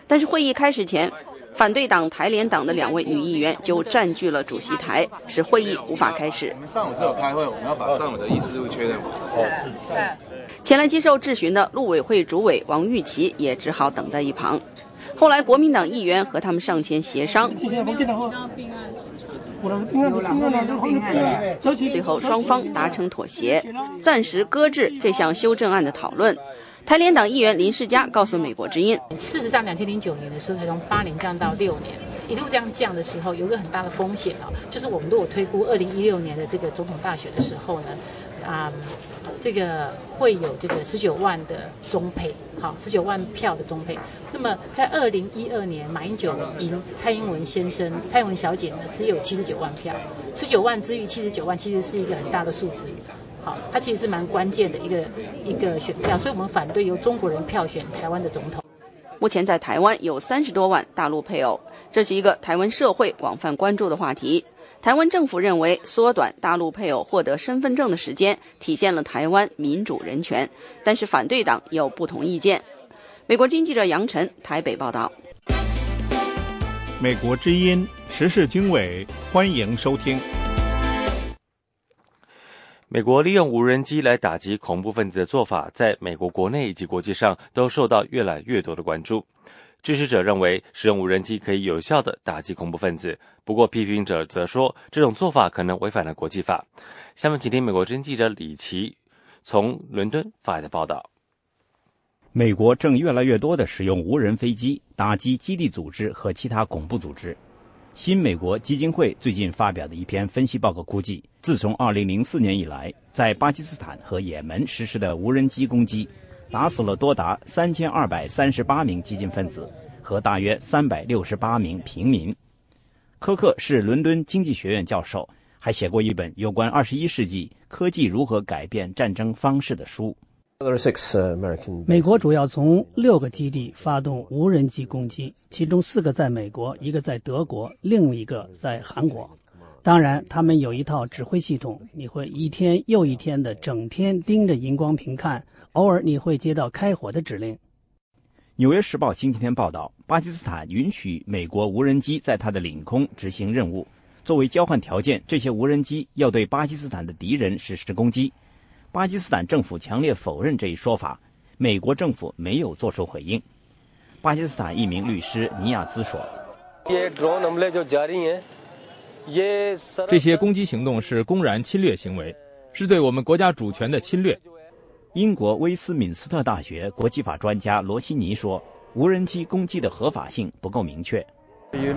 但是会议开始前，反对党台联党的两位女议员就占据了主席台，使会议无法开始。我们上午是有开会，我们要把上午的议事录确认完。哦，是。前来接受质询的陆委会主委王玉琪也只好等在一旁。后来，国民党议员和他们上前协商，最后双方达成妥协，暂时搁置这项修正案的讨论。台联党议员林世嘉告诉美国之音：“事实上，两千零九年的时候才从八年降到六年，一路这样降的时候，有个很大的风险啊，就是我们如果推估二零一六年的这个总统大选的时候呢，啊。”这个会有这个十九万的中配，好，十九万票的中配。那么在二零一二年，马英九赢蔡英文先生、蔡英文小姐呢，只有七十九万票。十九万之于七十九万，其实是一个很大的数字，好，它其实是蛮关键的一个一个选票。所以我们反对由中国人票选台湾的总统。目前在台湾有三十多万大陆配偶，这是一个台湾社会广泛关注的话题。台湾政府认为，缩短大陆配偶获得身份证的时间，体现了台湾民主人权。但是反对党有不同意见。美国经济记者杨晨台北报道。美国之音时事经纬，欢迎收听。美国利用无人机来打击恐怖分子的做法，在美国国内以及国际上都受到越来越多的关注。支持者认为，使用无人机可以有效地打击恐怖分子。不过，批评者则说，这种做法可能违反了国际法。下面，请听美国真记者李奇从伦敦发来的报道：美国正越来越多地使用无人飞机打击基地组织和其他恐怖组织。新美国基金会最近发表的一篇分析报告估计，自从2004年以来，在巴基斯坦和也门实施的无人机攻击。打死了多达三千二百三十八名激进分子和大约三百六十八名平民。科克是伦敦经济学院教授，还写过一本有关二十一世纪科技如何改变战争方式的书。美国主要从六个基地发动无人机攻击，其中四个在美国，一个在德国，另一个在韩国。当然，他们有一套指挥系统，你会一天又一天的整天盯着荧光屏看。偶尔你会接到开火的指令。《纽约时报》星期天报道，巴基斯坦允许美国无人机在它的领空执行任务，作为交换条件，这些无人机要对巴基斯坦的敌人实施攻击。巴基斯坦政府强烈否认这一说法，美国政府没有做出回应。巴基斯坦一名律师尼亚兹说：“这些攻击行动是公然侵略行为，是对我们国家主权的侵略。”英国威斯敏斯特大学国际法专家罗西尼说：“无人机攻击的合法性不够明确。”你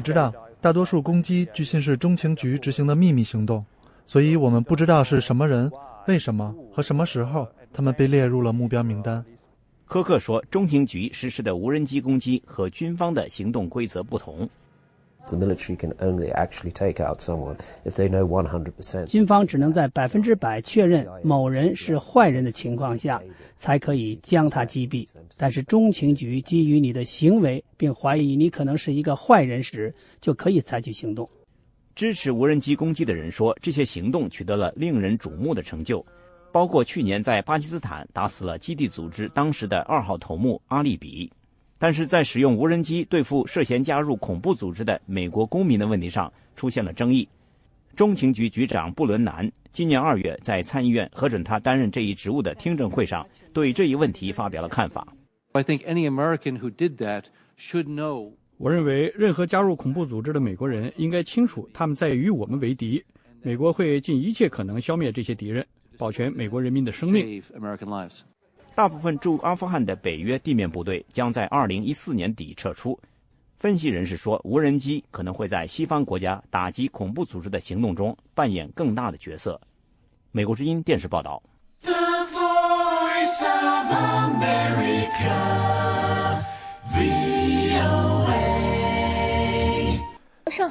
知道，大多数攻击据信是中情局执行的秘密行动，所以我们不知道是什么人、为什么和什么时候他们被列入了目标名单。科克说：“中情局实施的无人机攻击和军方的行动规则不同。” The military can only actually take out someone if they know 100%. 军方只能在百分之百确认某人是坏人的情况下，才可以将他击毙。但是中情局基于你的行为，并怀疑你可能是一个坏人时，就可以采取行动。支持无人机攻击的人说，这些行动取得了令人瞩目的成就，包括去年在巴基斯坦打死了基地组织当时的二号头目阿利比。但是在使用无人机对付涉嫌加入恐怖组织的美国公民的问题上出现了争议。中情局局长布伦南今年二月在参议院核准他担任这一职务的听证会上，对这一问题发表了看法。我认为任何加入恐怖组织的美国人应该清楚，他们在与我们为敌。美国会尽一切可能消灭这些敌人，保全美国人民的生命。大部分驻阿富汗的北约地面部队将在2014年底撤出。分析人士说，无人机可能会在西方国家打击恐怖组织的行动中扮演更大的角色。美国之音电视报道。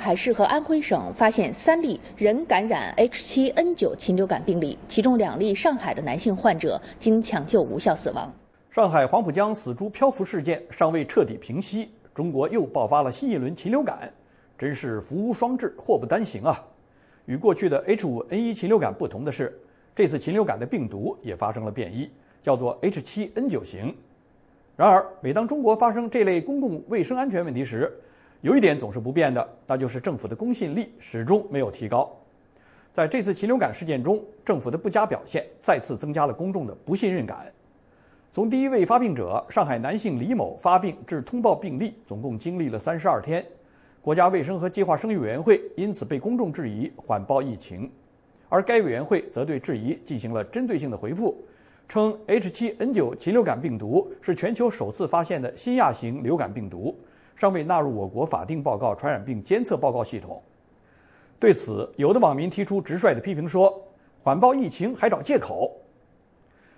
海市和安徽省发现三例人感染 H7N9 禽流感病例，其中两例上海的男性患者经抢救无效死亡。上海黄浦江死猪漂浮事件尚未彻底平息，中国又爆发了新一轮禽流感，真是福无双至，祸不单行啊！与过去的 H5N1 禽流感不同的是，这次禽流感的病毒也发生了变异，叫做 H7N9 型。然而，每当中国发生这类公共卫生安全问题时，有一点总是不变的，那就是政府的公信力始终没有提高。在这次禽流感事件中，政府的不佳表现再次增加了公众的不信任感。从第一位发病者上海男性李某发病至通报病例，总共经历了三十二天。国家卫生和计划生育委员会因此被公众质疑缓报疫情，而该委员会则对质疑进行了针对性的回复，称 H7N9 禽流感病毒是全球首次发现的新亚型流感病毒，尚未纳入我国法定报告传染病监测报告系统。对此，有的网民提出直率的批评说：“缓报疫情还找借口。”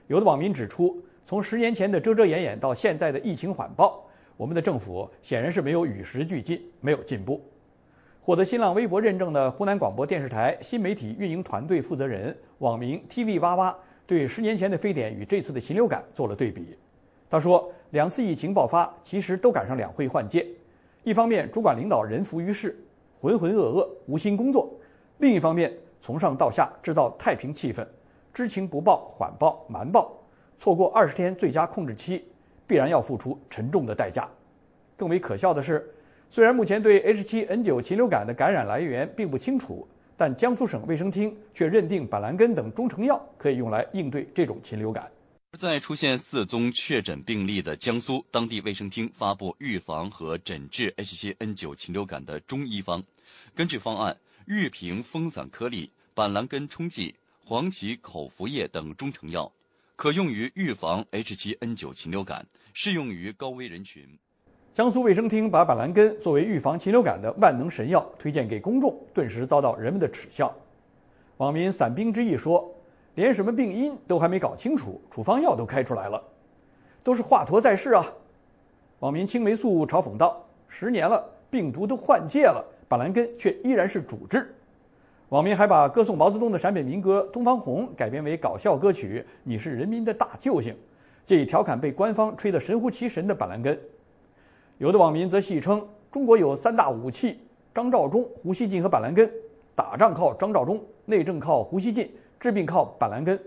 有的网民指出，从十年前的遮遮掩掩到现在的疫情缓报。我们的政府显然是没有与时俱进，没有进步。获得新浪微博认证的湖南广播电视台新媒体运营团队负责人网名 TV 哇哇对十年前的非典与这次的禽流感做了对比。他说，两次疫情爆发其实都赶上两会换届，一方面主管领导人浮于事，浑浑噩噩，无心工作；另一方面从上到下制造太平气氛，知情不报、缓报、瞒报，错过二十天最佳控制期。必然要付出沉重的代价。更为可笑的是，虽然目前对 H7N9 禽流感的感染来源并不清楚，但江苏省卫生厅却认定板蓝根等中成药可以用来应对这种禽流感。在出现四宗确诊病例的江苏，当地卫生厅发布预防和诊治 H7N9 禽流感的中医方。根据方案，玉屏风散颗粒、板蓝根冲剂、黄芪口服液等中成药，可用于预防 H7N9 禽流感。适用于高危人群。江苏卫生厅把板蓝根作为预防禽流感的万能神药推荐给公众，顿时遭到人们的耻笑。网民散兵之意说：“连什么病因都还没搞清楚，处方药都开出来了，都是华佗在世啊！”网民青霉素嘲讽道：“十年了，病毒都换届了，板蓝根却依然是主治。”网民还把歌颂毛泽东的陕北民歌《东方红》改编为搞笑歌曲《你是人民的大救星》。借以调侃被官方吹得神乎其神的板蓝根，有的网民则戏称中国有三大武器：张召忠、胡锡进和板蓝根。打仗靠张召忠，内政靠胡锡进，治病靠板蓝根。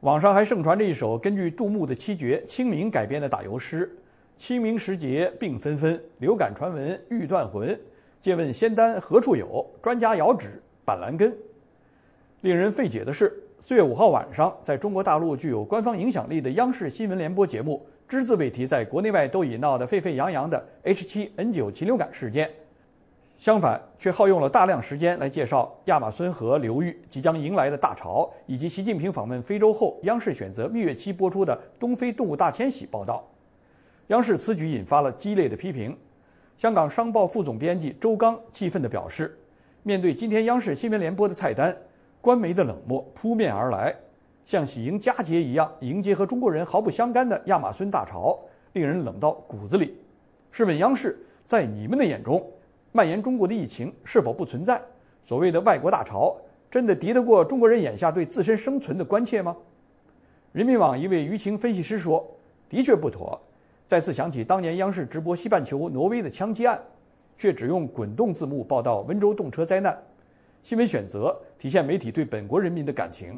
网上还盛传着一首根据杜牧的七绝《清明》改编的打油诗：“清明时节病纷纷，流感传闻欲断魂。借问仙丹何处有？专家遥指板蓝根。”令人费解的是。四月五号晚上，在中国大陆具有官方影响力的央视新闻联播节目，只字未提在国内外都已闹得沸沸扬扬的 H7N9 禽流感事件，相反，却耗用了大量时间来介绍亚马孙河流域即将迎来的大潮，以及习近平访问非洲后，央视选择蜜月期播出的东非动物大迁徙报道。央视此举引发了激烈的批评。香港商报副总编辑周刚气愤地表示：“面对今天央视新闻联播的菜单。”官媒的冷漠扑面而来，像喜迎佳节一样迎接和中国人毫不相干的亚马孙大潮，令人冷到骨子里。试问央视，在你们的眼中，蔓延中国的疫情是否不存在？所谓的外国大潮，真的敌得过中国人眼下对自身生存的关切吗？人民网一位舆情分析师说：“的确不妥。”再次想起当年央视直播西半球挪威的枪击案，却只用滚动字幕报道温州动车灾难。新闻选择体现媒体对本国人民的感情。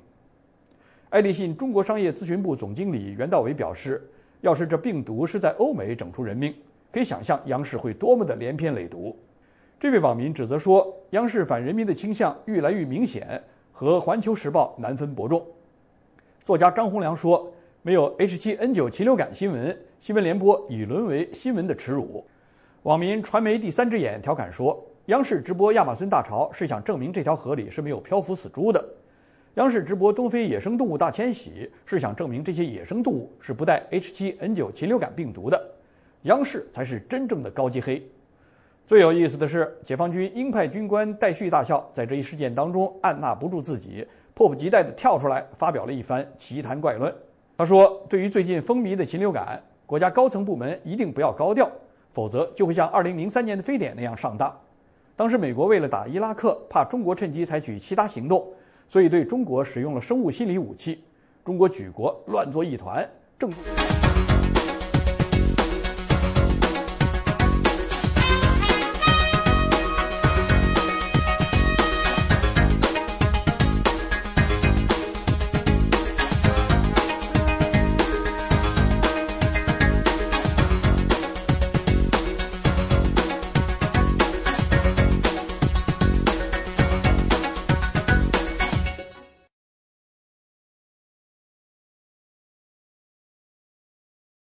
爱立信中国商业咨询部总经理袁道伟表示：“要是这病毒是在欧美整出人命，可以想象央视会多么的连篇累牍。”这位网民指责说：“央视反人民的倾向愈来愈明显，和《环球时报》难分伯仲。”作家张洪良说：“没有 H7N9 禽流感新闻，新闻联播已沦为新闻的耻辱。”网民传媒第三只眼调侃说。央视直播亚马孙大潮是想证明这条河里是没有漂浮死猪的，央视直播东非野生动物大迁徙是想证明这些野生动物是不带 H7N9 禽流感病毒的，央视才是真正的高级黑。最有意思的是，解放军鹰派军官戴旭大校在这一事件当中按捺不住自己，迫不及待地跳出来发表了一番奇谈怪论。他说：“对于最近风靡的禽流感，国家高层部门一定不要高调，否则就会像2003年的非典那样上当。”当时，美国为了打伊拉克，怕中国趁机采取其他行动，所以对中国使用了生物心理武器。中国举国乱作一团，正。